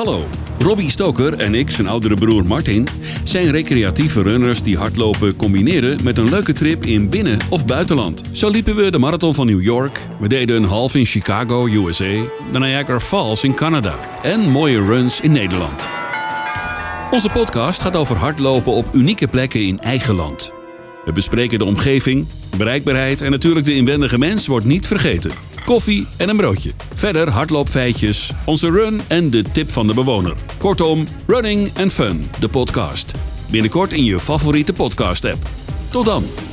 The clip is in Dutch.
Hallo, Robbie Stoker en ik, zijn oudere broer Martin, zijn recreatieve runners die hardlopen combineren met een leuke trip in binnen- of buitenland. Zo liepen we de marathon van New York, we deden een half in Chicago, USA, de Niagara Falls in Canada en mooie runs in Nederland. Onze podcast gaat over hardlopen op unieke plekken in eigen land. We bespreken de omgeving, bereikbaarheid en natuurlijk de inwendige mens wordt niet vergeten. Koffie en een broodje. Verder hardloopfeitjes, onze run en de tip van de bewoner. Kortom, Running and Fun, de podcast. Binnenkort in je favoriete podcast-app. Tot dan!